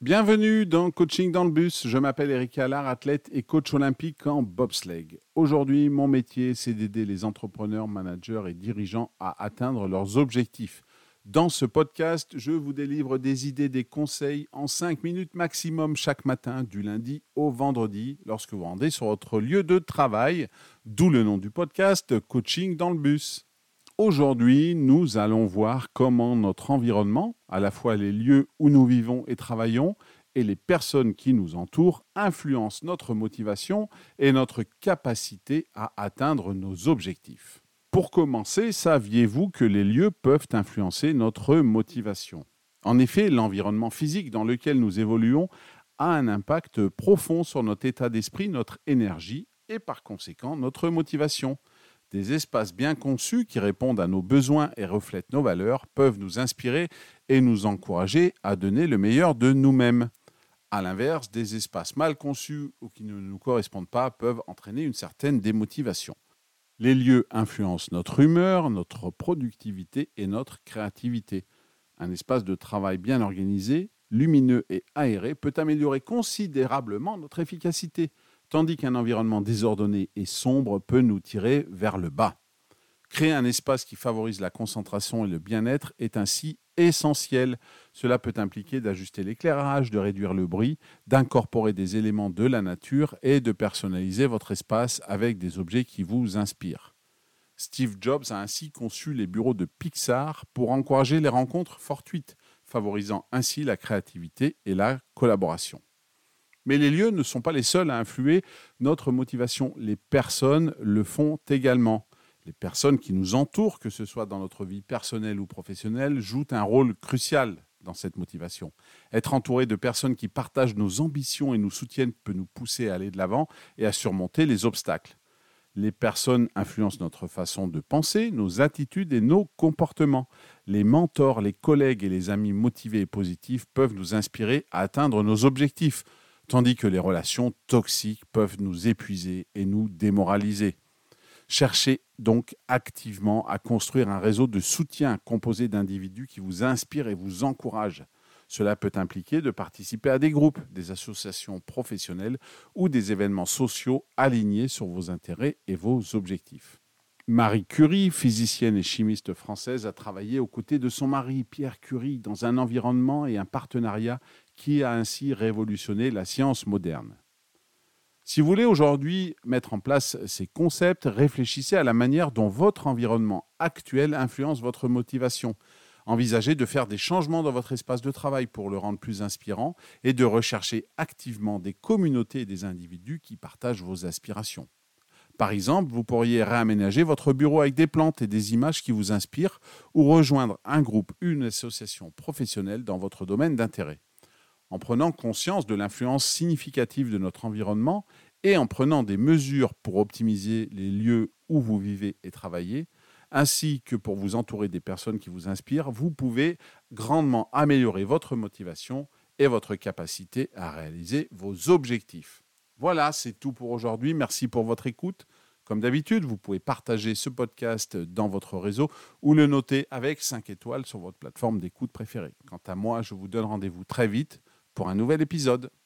Bienvenue dans Coaching dans le bus. Je m'appelle Eric Allard, athlète et coach olympique en bobsleigh. Aujourd'hui, mon métier, c'est d'aider les entrepreneurs, managers et dirigeants à atteindre leurs objectifs. Dans ce podcast, je vous délivre des idées, des conseils en 5 minutes maximum chaque matin, du lundi au vendredi, lorsque vous rendez sur votre lieu de travail, d'où le nom du podcast Coaching dans le bus. Aujourd'hui, nous allons voir comment notre environnement, à la fois les lieux où nous vivons et travaillons, et les personnes qui nous entourent, influencent notre motivation et notre capacité à atteindre nos objectifs. Pour commencer, saviez-vous que les lieux peuvent influencer notre motivation? En effet, l'environnement physique dans lequel nous évoluons a un impact profond sur notre état d'esprit, notre énergie et par conséquent notre motivation. Des espaces bien conçus qui répondent à nos besoins et reflètent nos valeurs peuvent nous inspirer et nous encourager à donner le meilleur de nous-mêmes. A l'inverse, des espaces mal conçus ou qui ne nous correspondent pas peuvent entraîner une certaine démotivation. Les lieux influencent notre humeur, notre productivité et notre créativité. Un espace de travail bien organisé, lumineux et aéré peut améliorer considérablement notre efficacité tandis qu'un environnement désordonné et sombre peut nous tirer vers le bas. Créer un espace qui favorise la concentration et le bien-être est ainsi essentiel. Cela peut impliquer d'ajuster l'éclairage, de réduire le bruit, d'incorporer des éléments de la nature et de personnaliser votre espace avec des objets qui vous inspirent. Steve Jobs a ainsi conçu les bureaux de Pixar pour encourager les rencontres fortuites, favorisant ainsi la créativité et la collaboration. Mais les lieux ne sont pas les seuls à influer notre motivation. Les personnes le font également. Les personnes qui nous entourent, que ce soit dans notre vie personnelle ou professionnelle, jouent un rôle crucial dans cette motivation. Être entouré de personnes qui partagent nos ambitions et nous soutiennent peut nous pousser à aller de l'avant et à surmonter les obstacles. Les personnes influencent notre façon de penser, nos attitudes et nos comportements. Les mentors, les collègues et les amis motivés et positifs peuvent nous inspirer à atteindre nos objectifs tandis que les relations toxiques peuvent nous épuiser et nous démoraliser. Cherchez donc activement à construire un réseau de soutien composé d'individus qui vous inspirent et vous encouragent. Cela peut impliquer de participer à des groupes, des associations professionnelles ou des événements sociaux alignés sur vos intérêts et vos objectifs. Marie Curie, physicienne et chimiste française, a travaillé aux côtés de son mari Pierre Curie dans un environnement et un partenariat qui a ainsi révolutionné la science moderne. Si vous voulez aujourd'hui mettre en place ces concepts, réfléchissez à la manière dont votre environnement actuel influence votre motivation. Envisagez de faire des changements dans votre espace de travail pour le rendre plus inspirant et de rechercher activement des communautés et des individus qui partagent vos aspirations. Par exemple, vous pourriez réaménager votre bureau avec des plantes et des images qui vous inspirent ou rejoindre un groupe, une association professionnelle dans votre domaine d'intérêt. En prenant conscience de l'influence significative de notre environnement et en prenant des mesures pour optimiser les lieux où vous vivez et travaillez, ainsi que pour vous entourer des personnes qui vous inspirent, vous pouvez grandement améliorer votre motivation et votre capacité à réaliser vos objectifs. Voilà, c'est tout pour aujourd'hui. Merci pour votre écoute. Comme d'habitude, vous pouvez partager ce podcast dans votre réseau ou le noter avec 5 étoiles sur votre plateforme d'écoute préférée. Quant à moi, je vous donne rendez-vous très vite pour un nouvel épisode.